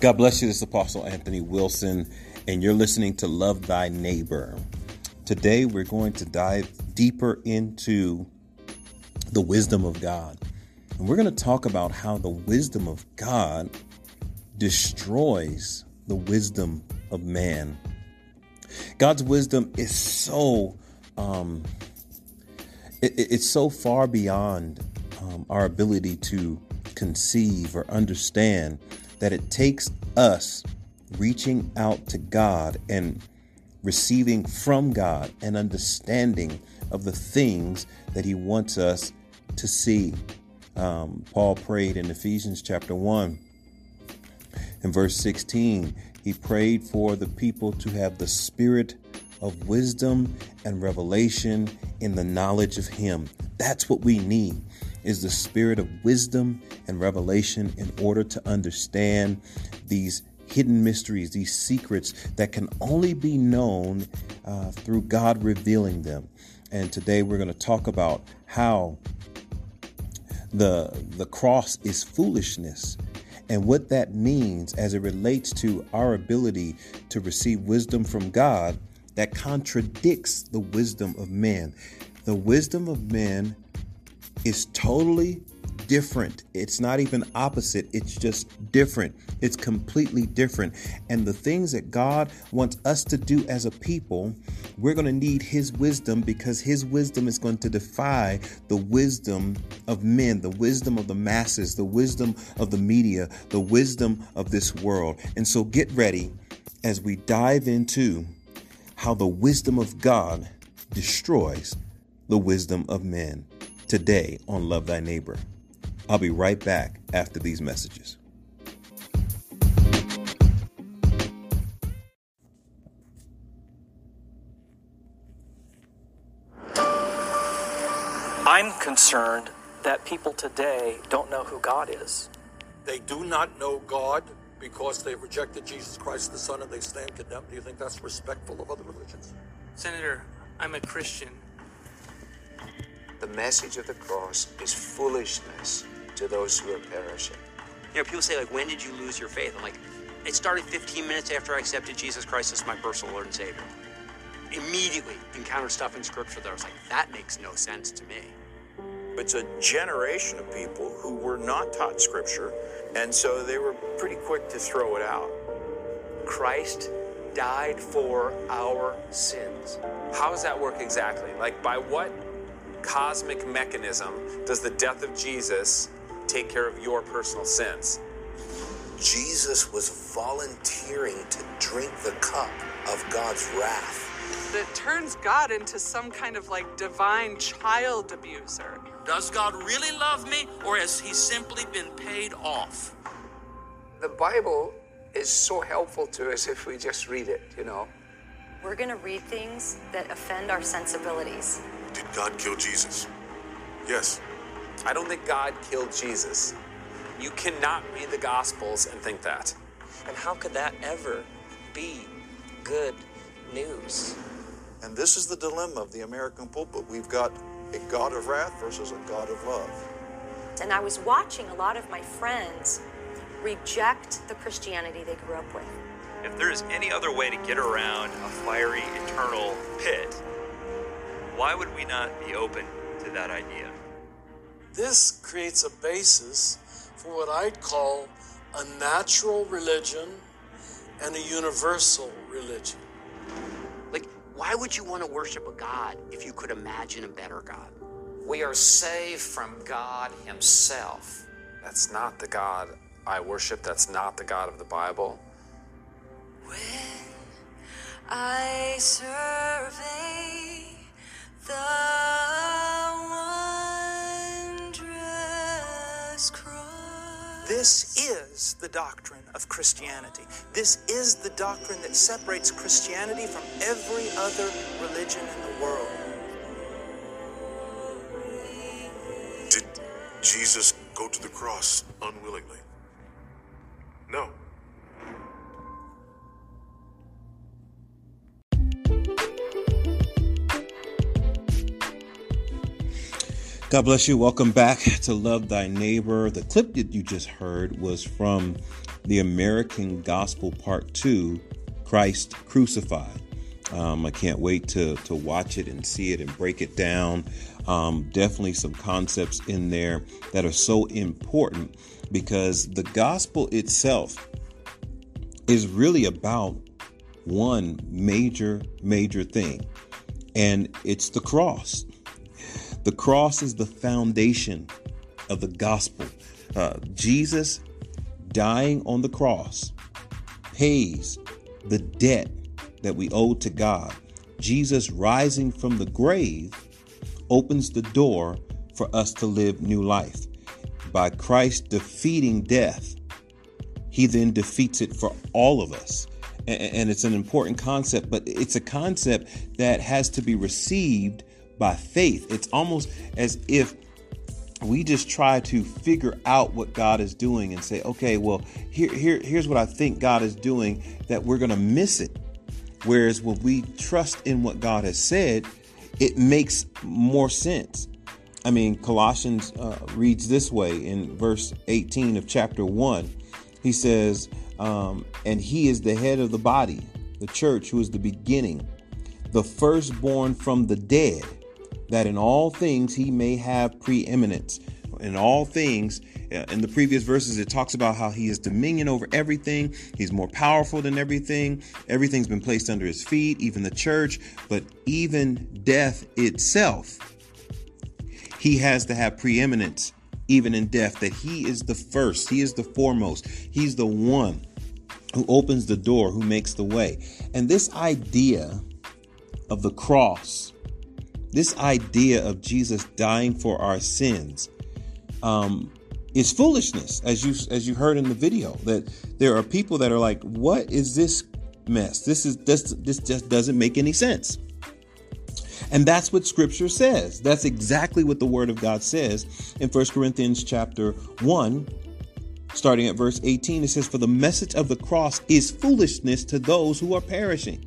God bless you. This is Apostle Anthony Wilson, and you're listening to Love Thy Neighbor. Today, we're going to dive deeper into the wisdom of God. And we're going to talk about how the wisdom of God destroys the wisdom of man. God's wisdom is so um, it, it's so far beyond um, our ability to conceive or understand that it takes us reaching out to God and receiving from God an understanding of the things that He wants us to see. Um, Paul prayed in Ephesians chapter 1 in verse 16. He prayed for the people to have the spirit of wisdom and revelation in the knowledge of him. That's what we need is the spirit of wisdom and revelation in order to understand these hidden mysteries, these secrets that can only be known uh, through God revealing them. And today we're going to talk about how the the cross is foolishness and what that means as it relates to our ability to receive wisdom from God that contradicts the wisdom of man. The wisdom of man is totally different. It's not even opposite, it's just different. It's completely different. And the things that God wants us to do as a people, we're going to need His wisdom because His wisdom is going to defy the wisdom of men, the wisdom of the masses, the wisdom of the media, the wisdom of this world. And so get ready as we dive into how the wisdom of God destroys the wisdom of men today on Love Thy Neighbor. I'll be right back after these messages. I'm concerned that people today don't know who God is. They do not know God because they rejected Jesus Christ the Son and they stand condemned? Do you think that's respectful of other religions? Senator, I'm a Christian. The message of the cross is foolishness to those who are perishing. You know, people say, like, when did you lose your faith? I'm like, it started 15 minutes after I accepted Jesus Christ as my personal Lord and Savior. Immediately encountered stuff in Scripture that I was like, that makes no sense to me. It's a generation of people who were not taught Scripture, and so they were pretty quick to throw it out. Christ died for our sins. How does that work exactly? Like, by what cosmic mechanism does the death of Jesus take care of your personal sins? Jesus was volunteering to drink the cup of God's wrath. That turns God into some kind of like divine child abuser. Does God really love me, or has He simply been paid off? The Bible is so helpful to us if we just read it, you know. We're going to read things that offend our sensibilities. Did God kill Jesus? Yes. I don't think God killed Jesus. You cannot read the Gospels and think that. And how could that ever be good news? And this is the dilemma of the American pulpit. We've got a God of wrath versus a God of love. And I was watching a lot of my friends reject the Christianity they grew up with. If there is any other way to get around a fiery eternal pit, why would we not be open to that idea? This creates a basis for what I'd call a natural religion and a universal religion. Like, why would you want to worship a God if you could imagine a better God? We are saved from God Himself. That's not the God I worship. That's not the God of the Bible. When I survey the wondrous cross. This is the doctrine of Christianity. This is the doctrine that separates Christianity from every other religion in the world. Did Jesus go to the cross unwillingly? No. God bless you. Welcome back to Love Thy Neighbor. The clip that you just heard was from The American Gospel Part 2 Christ Crucified. Um, I can't wait to, to watch it and see it and break it down. Um, definitely some concepts in there that are so important because the gospel itself is really about one major, major thing, and it's the cross. The cross is the foundation of the gospel. Uh, Jesus dying on the cross pays the debt that we owe to God. Jesus rising from the grave opens the door for us to live new life. By Christ defeating death, he then defeats it for all of us. And it's an important concept, but it's a concept that has to be received by faith. It's almost as if we just try to figure out what God is doing and say, okay, well, here, here, here's what I think God is doing, that we're going to miss it. Whereas when we trust in what God has said, it makes more sense. I mean, Colossians uh, reads this way in verse 18 of chapter 1. He says, um, And he is the head of the body, the church, who is the beginning, the firstborn from the dead, that in all things he may have preeminence. In all things, uh, in the previous verses, it talks about how he has dominion over everything. He's more powerful than everything. Everything's been placed under his feet, even the church, but even death itself. He has to have preeminence, even in death, that he is the first, he is the foremost, he's the one who opens the door, who makes the way. And this idea of the cross, this idea of Jesus dying for our sins, um, is foolishness, as you as you heard in the video. That there are people that are like, "What is this mess? This is this this just doesn't make any sense." And that's what scripture says. That's exactly what the word of God says in 1 Corinthians chapter 1 starting at verse 18 it says for the message of the cross is foolishness to those who are perishing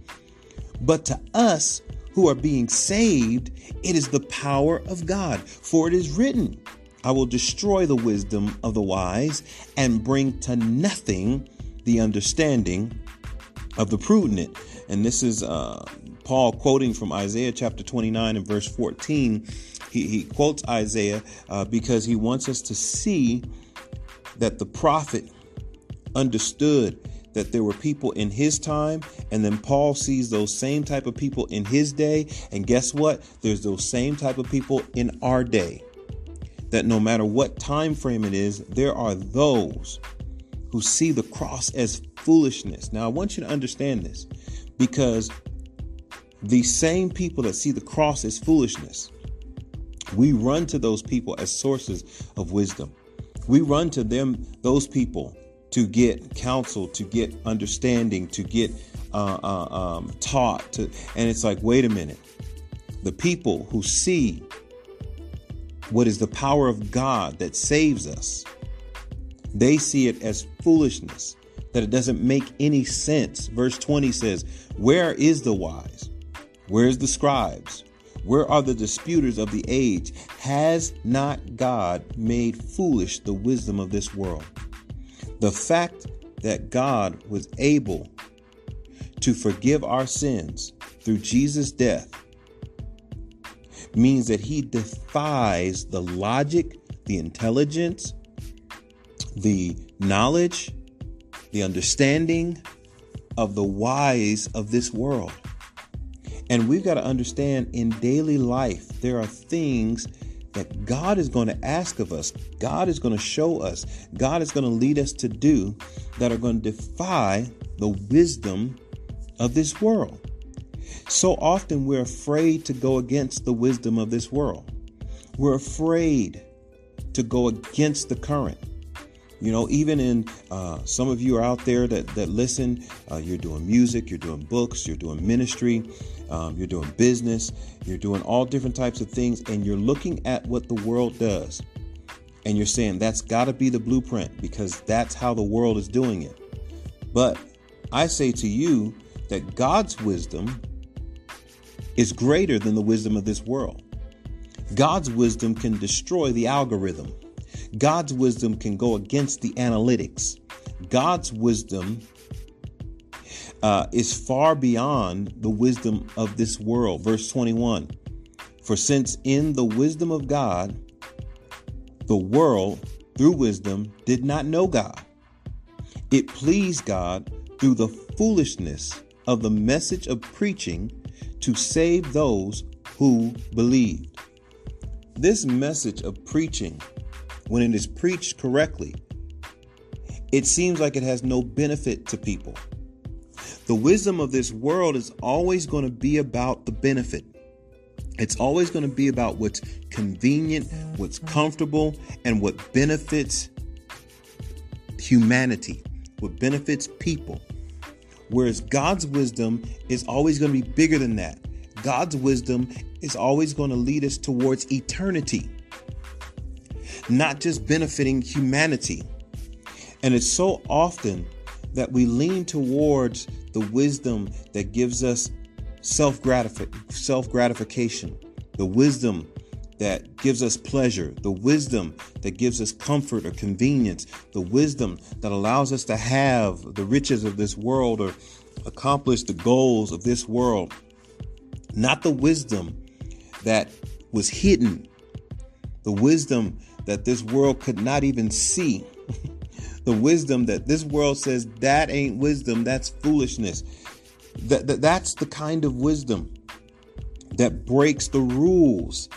but to us who are being saved it is the power of God for it is written I will destroy the wisdom of the wise and bring to nothing the understanding of the prudent. And this is uh, Paul quoting from Isaiah chapter 29 and verse 14. He, he quotes Isaiah uh, because he wants us to see that the prophet understood that there were people in his time and then paul sees those same type of people in his day and guess what there's those same type of people in our day that no matter what time frame it is, there are those who see the cross as foolishness. Now, I want you to understand this because the same people that see the cross as foolishness, we run to those people as sources of wisdom. We run to them, those people, to get counsel, to get understanding, to get uh, uh, um, taught. To, and it's like, wait a minute. The people who see what is the power of God that saves us, they see it as foolishness, that it doesn't make any sense. Verse 20 says, Where is the wise? Where is the scribes? Where are the disputers of the age? Has not God made foolish the wisdom of this world? The fact that God was able to forgive our sins through Jesus' death means that he defies the logic, the intelligence, the knowledge, the understanding of the wise of this world. And we've got to understand in daily life, there are things that God is going to ask of us, God is going to show us, God is going to lead us to do that are going to defy the wisdom of this world. So often we're afraid to go against the wisdom of this world. We're afraid to go against the current. You know, even in uh, some of you are out there that, that listen, uh, you're doing music, you're doing books, you're doing ministry, um, you're doing business, you're doing all different types of things, and you're looking at what the world does. And you're saying that's got to be the blueprint because that's how the world is doing it. But I say to you that God's wisdom is greater than the wisdom of this world. God's wisdom can destroy the algorithm. God's wisdom can go against the analytics. God's wisdom uh, is far beyond the wisdom of this world. Verse 21 For since in the wisdom of God, the world through wisdom did not know God, it pleased God through the foolishness of the message of preaching to save those who believed. This message of preaching, when it is preached correctly, it seems like it has no benefit to people. The wisdom of this world is always going to be about the benefit. It's always going to be about what's convenient, what's comfortable, and what benefits humanity, what benefits people. Whereas God's wisdom is always going to be bigger than that. God's wisdom is always going to lead us towards eternity, not just benefiting humanity. And it's so often that we lean towards the wisdom that gives us self gratification, the wisdom that gives us pleasure, the wisdom that gives us comfort or convenience, the wisdom that allows us to have the riches of this world or accomplish the goals of this world, not the wisdom that was hidden, the wisdom that this world could not even see. the wisdom that this world says that ain't wisdom, that's foolishness. That, that that's the kind of wisdom that breaks the rules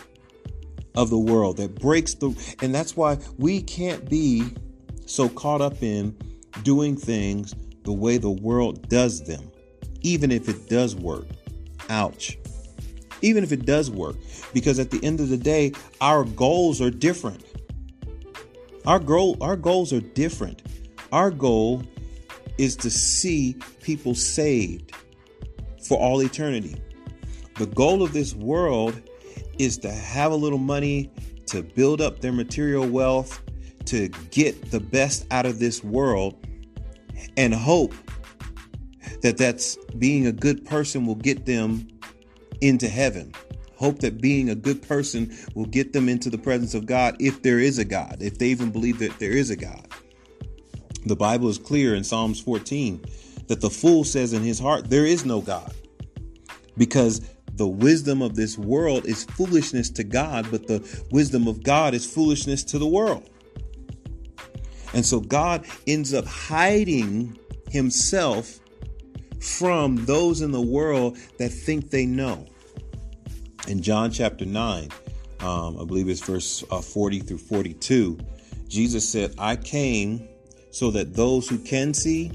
of the world, that breaks the and that's why we can't be so caught up in doing things the way the world does them, even if it does work. Ouch. Even if it does work, because at the end of the day, our goals are different. Our goal, our goals are different. Our goal is to see people saved for all eternity. The goal of this world is to have a little money, to build up their material wealth, to get the best out of this world, and hope that that's being a good person will get them into heaven hope that being a good person will get them into the presence of God if there is a God, if they even believe that there is a God. The Bible is clear in Psalms 14 that the fool says in his heart, There is no God. Because the wisdom of this world is foolishness to God, but the wisdom of God is foolishness to the world. And so God ends up hiding himself from those in the world that think they know in John chapter 9, um, I believe it's verse uh, 40 through 42, Jesus said, I came so that those who can see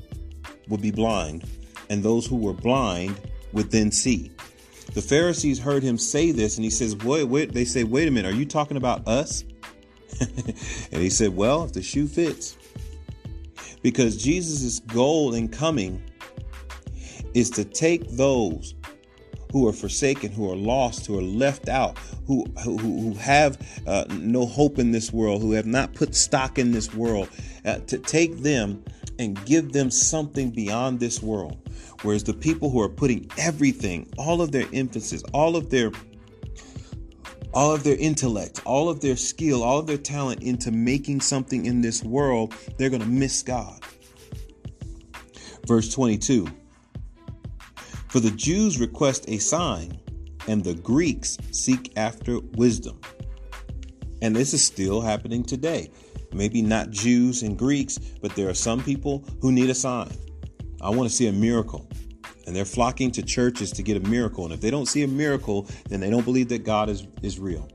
would be blind, and those who were blind would then see. The Pharisees heard him say this, and he says, Wait, wait, they say, Wait a minute, are you talking about us? and he said, Well, if the shoe fits. Because Jesus' goal in coming is to take those who are forsaken, who are lost, who are left out, who who, who have uh, no hope in this world, who have not put stock in this world, uh, to take them and give them something beyond this world. Whereas the people who are putting everything, all of their emphasis, all of their all of their intellect, all of their skill, all of their talent into making something in this world, they're going to miss God. Verse 22 for the Jews request a sign, and the Greeks seek after wisdom. And this is still happening today. Maybe not Jews and Greeks, but there are some people who need a sign. I want to see a miracle. And they're flocking to churches to get a miracle. And if they don't see a miracle, then they don't believe that God is, is real.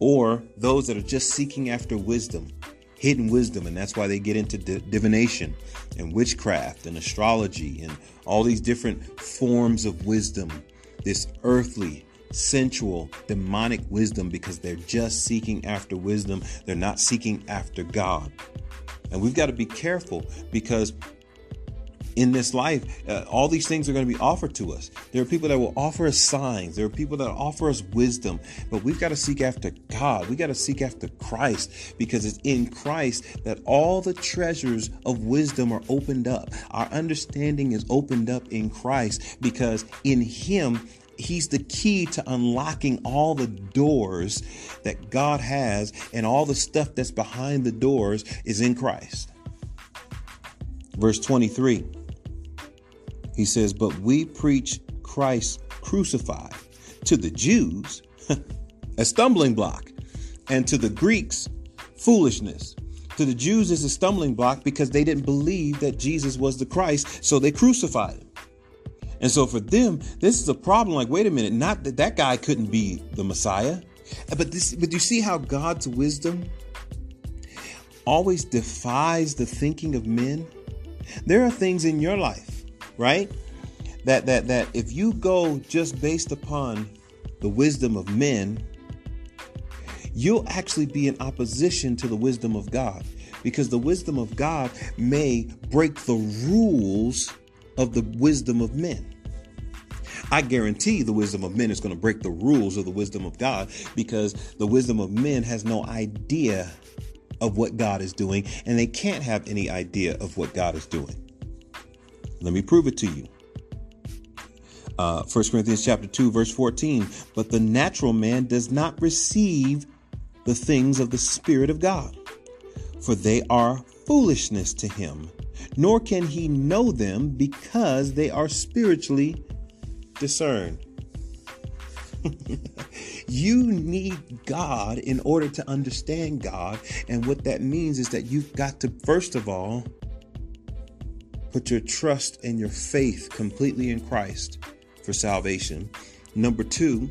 Or those that are just seeking after wisdom hidden wisdom, and that's why they get into divination and witchcraft and astrology and all these different forms of wisdom. This earthly, sensual, demonic wisdom because they're just seeking after wisdom. They're not seeking after God. And we've got to be careful because in this life, uh, all these things are going to be offered to us. There are people that will offer us signs. There are people that offer us wisdom, but we've got to seek after God. We got to seek after Christ because it's in Christ that all the treasures of wisdom are opened up. Our understanding is opened up in Christ because in Him, He's the key to unlocking all the doors that God has, and all the stuff that's behind the doors is in Christ. Verse 23, he says, But we preach Christ crucified to the Jews, a stumbling block, and to the Greeks, foolishness. To the Jews is a stumbling block because they didn't believe that Jesus was the Christ, so they crucified him. And so for them, this is a problem. Like, wait a minute, not that that guy couldn't be the Messiah, but this, but you see how God's wisdom always defies the thinking of men. There are things in your life, right? That that that if you go just based upon the wisdom of men, you'll actually be in opposition to the wisdom of God because the wisdom of God may break the rules of the wisdom of men. I guarantee the wisdom of men is going to break the rules of the wisdom of God because the wisdom of men has no idea of what God is doing and they can't have any idea of what God is doing. Let me prove it to you. Uh, 1 Corinthians chapter 2 verse 14, but the natural man does not receive the things of the spirit of God, for they are foolishness to him, nor can he know them because they are spiritually discerned. you need God in order to understand God. And what that means is that you've got to, first of all, put your trust and your faith completely in Christ for salvation. Number two,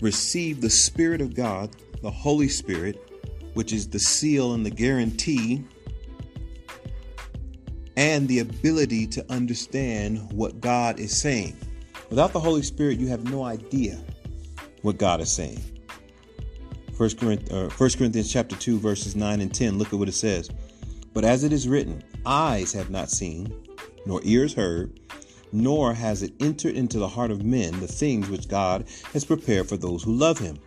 receive the Spirit of God, the Holy Spirit, which is the seal and the guarantee and the ability to understand what God is saying. Without the Holy Spirit, you have no idea what God is saying. 1 Corinthians, uh, 1 Corinthians chapter 2 verses 9 and 10 look at what it says. But as it is written, eyes have not seen, nor ears heard, nor has it entered into the heart of men the things which God has prepared for those who love him.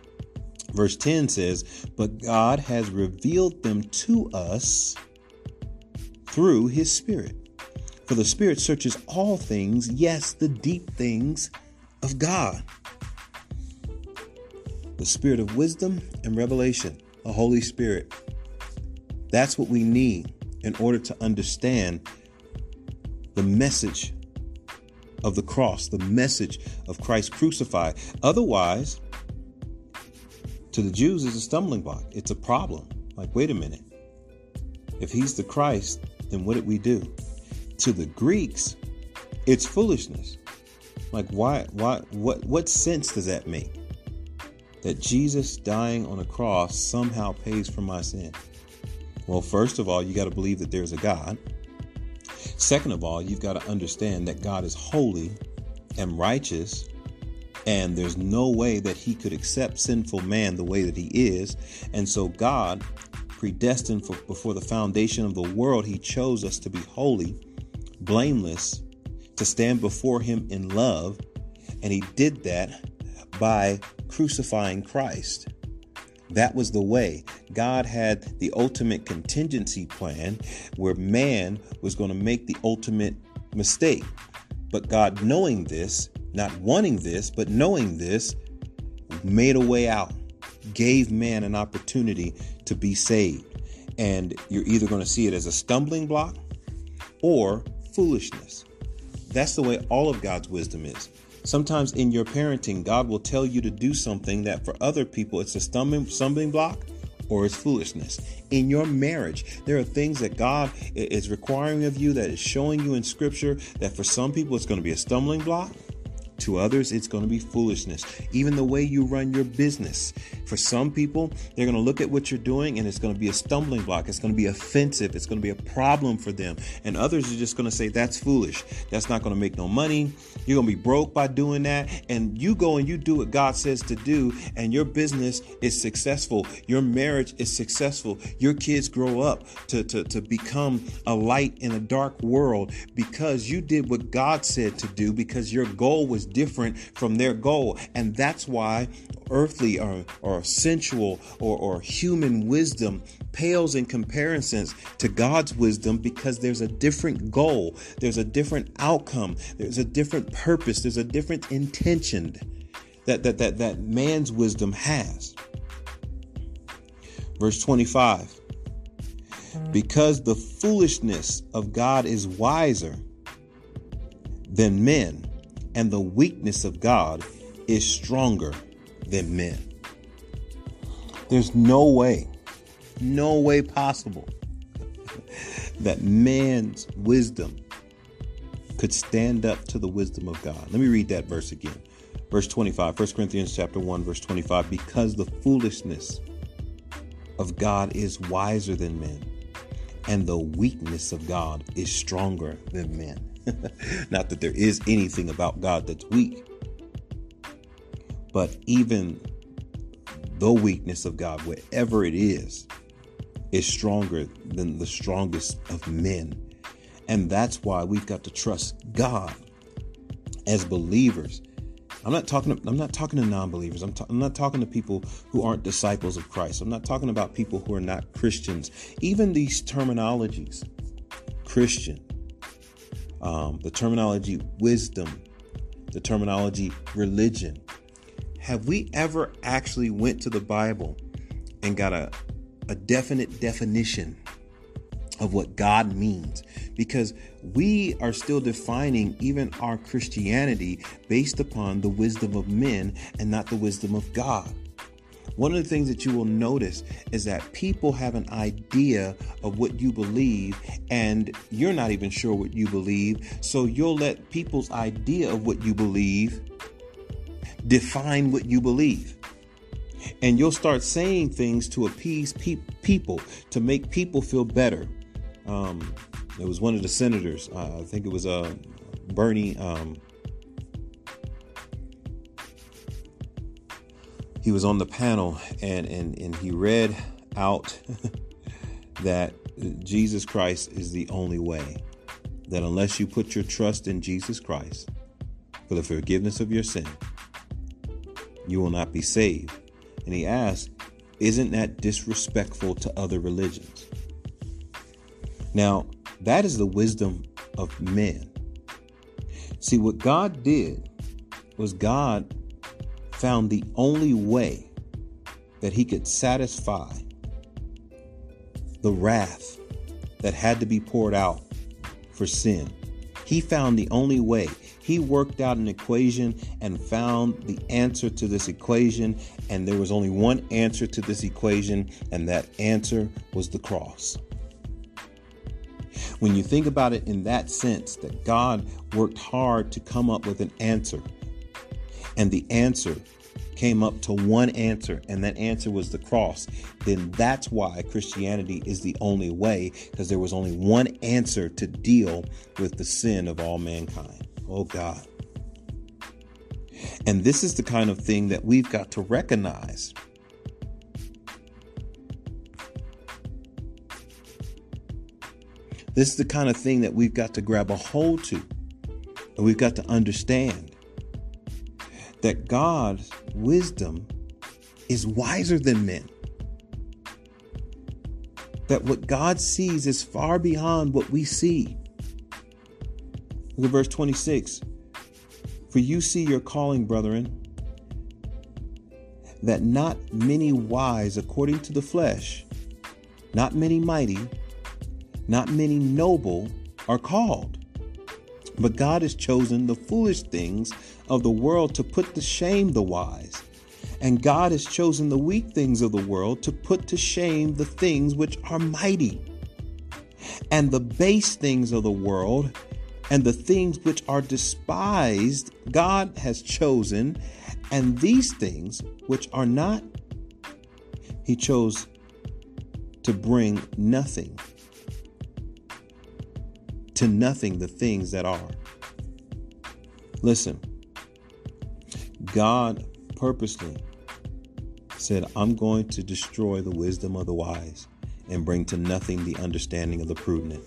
Verse 10 says, But God has revealed them to us through his Spirit. For the Spirit searches all things, yes, the deep things of God. The Spirit of wisdom and revelation, the Holy Spirit. That's what we need in order to understand the message of the cross, the message of Christ crucified. Otherwise, to the Jews, is a stumbling block. It's a problem. Like, wait a minute. If he's the Christ, then what did we do? To the Greeks, it's foolishness. Like why why what what sense does that make? That Jesus dying on a cross somehow pays for my sin. Well, first of all, you got to believe that there's a God. Second of all, you've got to understand that God is holy and righteous and there's no way that he could accept sinful man the way that he is. And so God predestined for before the foundation of the world, he chose us to be holy, blameless, to stand before him in love, and he did that by crucifying Christ. That was the way. God had the ultimate contingency plan where man was going to make the ultimate mistake. But God, knowing this, not wanting this, but knowing this, made a way out, gave man an opportunity to be saved. And you're either going to see it as a stumbling block or foolishness. That's the way all of God's wisdom is. Sometimes in your parenting, God will tell you to do something that for other people it's a stumbling, block or it's foolishness. In your marriage, there are things that God is requiring of you that is showing you in scripture that for some people it's going to be a stumbling block to others, it's going to be foolishness. Even the way you run your business. For some people, they're going to look at what you're doing and it's going to be a stumbling block. It's going to be offensive. It's going to be a problem for them. And others are just going to say, that's foolish. That's not going to make no money. You're going to be broke by doing that. And you go and you do what God says to do, and your business is successful. Your marriage is successful. Your kids grow up to, to, to become a light in a dark world because you did what God said to do because your goal was different from their goal. And that's why earthly or, or sensual or, or human wisdom pales in comparison to God's wisdom because there's a different goal, there's a different outcome, there's a different purpose, there's a different intention that that that, that man's wisdom has. Verse 25. Because the foolishness of God is wiser than men, and the weakness of God is stronger than men. There's no way, no way possible that man's wisdom could stand up to the wisdom of God. Let me read that verse again. Verse 25, 1 Corinthians chapter 1 verse 25 because the foolishness of God is wiser than men and the weakness of God is stronger than men. Not that there is anything about God that's weak, but even the weakness of God, wherever it is, is stronger than the strongest of men. And that's why we've got to trust God as believers. I'm not talking. I'm not talking to non-believers. I'm, ta- I'm not talking to people who aren't disciples of Christ. I'm not talking about people who are not Christians. Even these terminologies, Christian, um, the terminology wisdom, the terminology religion. Have we ever actually went to the Bible and got a, a definite definition of what God means? Because we are still defining even our Christianity based upon the wisdom of men and not the wisdom of God. One of the things that you will notice is that people have an idea of what you believe, and you're not even sure what you believe. So you'll let people's idea of what you believe define what you believe. And you'll start saying things to appease pe- people, to make people feel better. Um, it was one of the senators, uh, I think it was uh, Bernie. Um, he was on the panel and, and, and he read out that Jesus Christ is the only way. That unless you put your trust in Jesus Christ for the forgiveness of your sin, you will not be saved. And he asked, Isn't that disrespectful to other religions? Now, that is the wisdom of men. See, what God did was God found the only way that he could satisfy the wrath that had to be poured out for sin. He found the only way. He worked out an equation and found the answer to this equation, and there was only one answer to this equation, and that answer was the cross. When you think about it in that sense, that God worked hard to come up with an answer, and the answer came up to one answer, and that answer was the cross, then that's why Christianity is the only way, because there was only one answer to deal with the sin of all mankind. Oh God. And this is the kind of thing that we've got to recognize. This is the kind of thing that we've got to grab a hold to. And we've got to understand that God's wisdom is wiser than men. That what God sees is far beyond what we see. Look at verse 26. For you see your calling, brethren, that not many wise according to the flesh, not many mighty, not many noble are called. But God has chosen the foolish things of the world to put to shame the wise. And God has chosen the weak things of the world to put to shame the things which are mighty. And the base things of the world and the things which are despised, God has chosen. And these things which are not, He chose to bring nothing to nothing the things that are. Listen, God purposely said, I'm going to destroy the wisdom of the wise and bring to nothing the understanding of the prudent.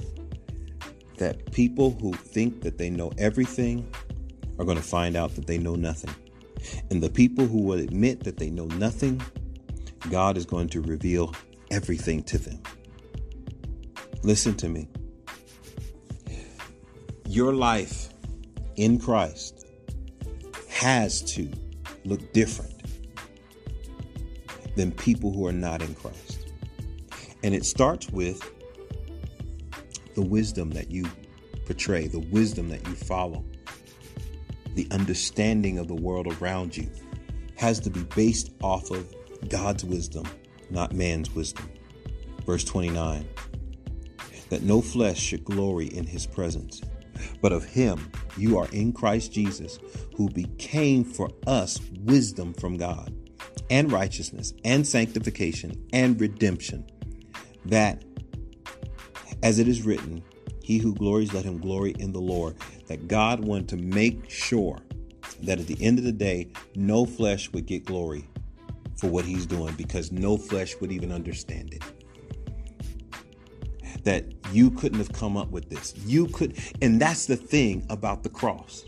That people who think that they know everything are going to find out that they know nothing. And the people who will admit that they know nothing, God is going to reveal everything to them. Listen to me your life in Christ has to look different than people who are not in Christ. And it starts with the wisdom that you portray, the wisdom that you follow, the understanding of the world around you has to be based off of God's wisdom, not man's wisdom. Verse 29 that no flesh should glory in his presence, but of him you are in Christ Jesus, who became for us wisdom from God, and righteousness, and sanctification, and redemption. That, as it is written, he who glories, let him glory in the Lord. That God wanted to make sure that at the end of the day, no flesh would get glory for what he's doing because no flesh would even understand it that you couldn't have come up with this. You could, and that's the thing about the cross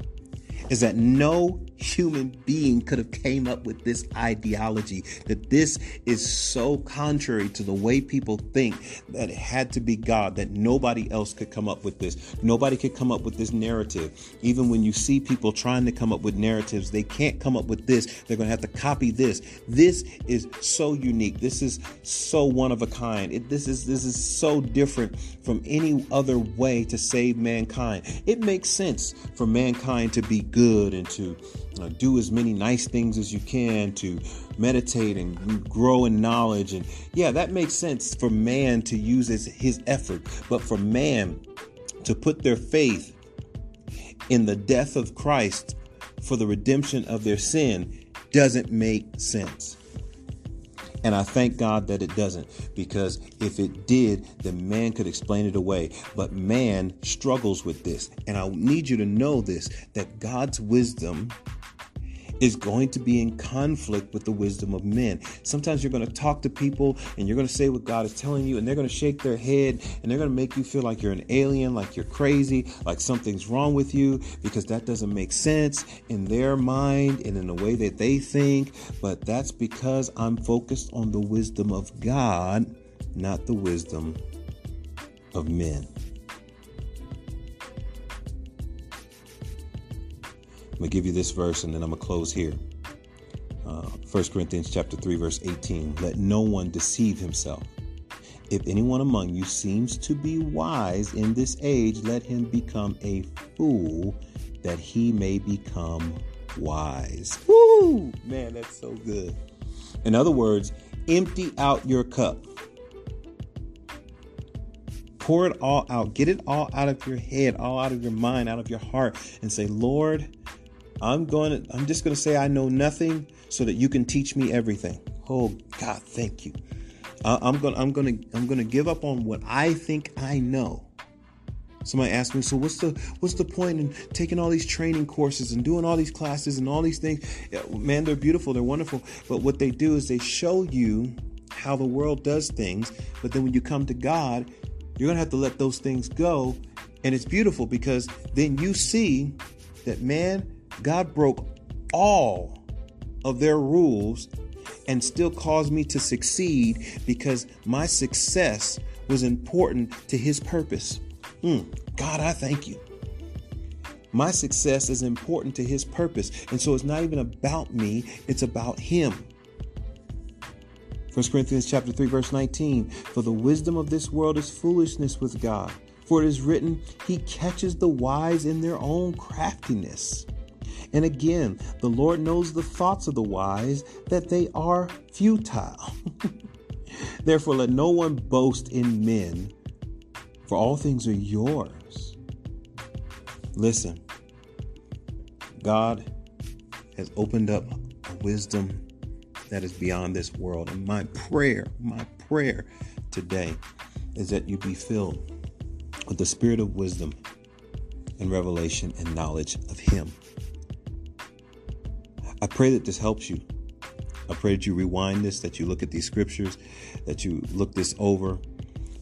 is that no human being could have came up with this ideology that this is so contrary to the way people think that it had to be god that nobody else could come up with this. Nobody could come up with this narrative. Even when you see people trying to come up with narratives they can't come up with this. They're going to have to copy this. This is so unique. This is so one of a kind. It, this is this is so different from any other way to save mankind. It makes sense for mankind to be good and to uh, do as many nice things as you can to meditate and grow in knowledge. And yeah, that makes sense for man to use his, his effort. But for man to put their faith in the death of Christ for the redemption of their sin doesn't make sense. And I thank God that it doesn't, because if it did, then man could explain it away. But man struggles with this. And I need you to know this that God's wisdom is going to be in conflict with the wisdom of men. Sometimes you're going to talk to people and you're going to say what God is telling you, and they're going to shake their head and they're going to make you feel like you're an alien, like you're crazy, like something's wrong with you because that doesn't make sense in their mind and in the way that they think. But that's because I'm focused on the wisdom of God, not the wisdom of men. I'm gonna give you this verse and then I'm gonna close here. Uh, 1 Corinthians chapter 3, verse 18. Let no one deceive himself. If anyone among you seems to be wise in this age, let him become a fool that he may become wise. Woo! Man, that's so good. In other words, empty out your cup. Pour it all out. Get it all out of your head, all out of your mind, out of your heart, and say, Lord, I'm going to, I'm just going to say I know nothing so that you can teach me everything. Oh God, thank you. I'm going to, I'm going to, I'm going to give up on what I think I know. Somebody asked me, so what's the what's the point in taking all these training courses and doing all these classes and all these things? Man, they're beautiful, they're wonderful, but what they do is they show you how the world does things, but then when you come to God, you're going to have to let those things go, and it's beautiful because then you see that man, God broke all of their rules and still caused me to succeed because my success was important to His purpose. Mm, God, I thank you. My success is important to His purpose. And so it's not even about me, it's about Him. 1 Corinthians chapter 3 verse 19 for the wisdom of this world is foolishness with God for it is written he catches the wise in their own craftiness and again, the Lord knows the thoughts of the wise, that they are futile. Therefore, let no one boast in men, for all things are yours. Listen, God has opened up a wisdom that is beyond this world. And my prayer, my prayer today is that you be filled with the spirit of wisdom and revelation and knowledge of Him. I pray that this helps you. I pray that you rewind this, that you look at these scriptures, that you look this over,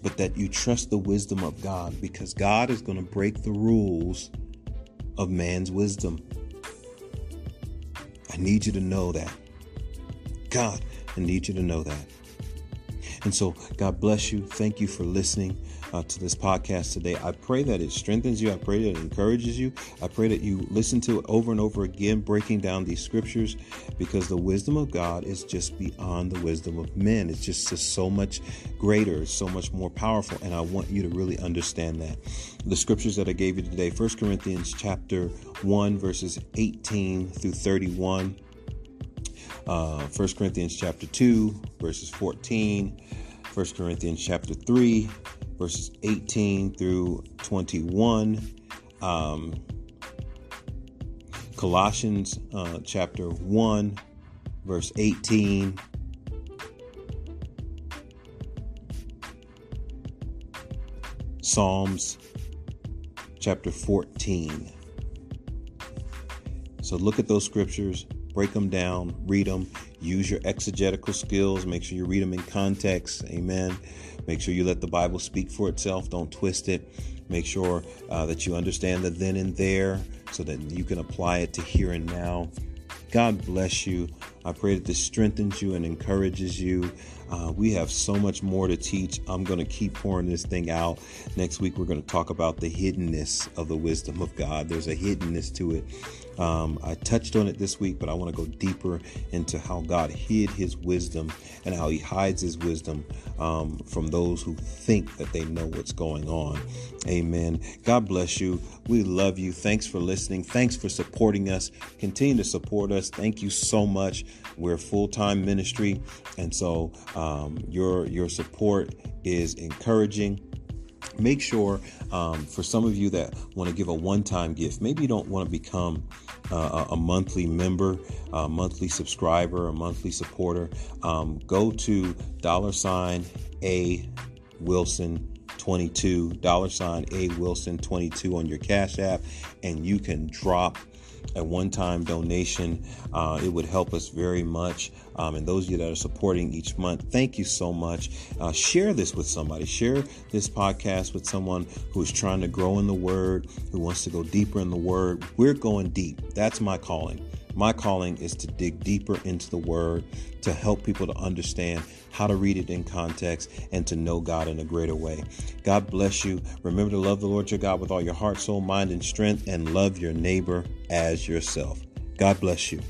but that you trust the wisdom of God because God is going to break the rules of man's wisdom. I need you to know that. God, I need you to know that. And so, God bless you. Thank you for listening uh, to this podcast today. I pray that it strengthens you. I pray that it encourages you. I pray that you listen to it over and over again, breaking down these scriptures, because the wisdom of God is just beyond the wisdom of men. It's just, just so much greater, so much more powerful. And I want you to really understand that. The scriptures that I gave you today, 1 Corinthians chapter 1, verses 18 through 31 uh, 1 Corinthians chapter 2, verses 14, 1 Corinthians chapter 3, verses 18 through 21, um, Colossians uh, chapter 1, verse 18. Psalms chapter 14. So look at those scriptures, break them down, read them, use your exegetical skills, make sure you read them in context. Amen. Make sure you let the Bible speak for itself, don't twist it. Make sure uh, that you understand the then and there so that you can apply it to here and now. God bless you. I pray that this strengthens you and encourages you. Uh, we have so much more to teach. I'm going to keep pouring this thing out. Next week, we're going to talk about the hiddenness of the wisdom of God. There's a hiddenness to it. Um, I touched on it this week, but I want to go deeper into how God hid his wisdom and how he hides his wisdom um, from those who think that they know what's going on. Amen. God bless you. We love you. Thanks for listening. Thanks for supporting us. Continue to support us. Thank you so much. We're full time ministry, and so um, your your support is encouraging. Make sure um, for some of you that want to give a one-time gift maybe you don't want to become uh, a monthly member a monthly subscriber a monthly supporter um, go to dollar sign a wilson 22 dollar sign a wilson 22 on your cash app and you can drop a one-time donation. Uh, it would help us very much um, and those of you that are supporting each month thank you so much. Uh, share this with somebody. Share this podcast with someone who is trying to grow in the word who wants to go deeper in the word. We're going deep. That's my calling my calling is to dig deeper into the word to help people to understand how to read it in context and to know God in a greater way. God bless you. Remember to love the Lord your God with all your heart, soul, mind, and strength, and love your neighbor as yourself. God bless you.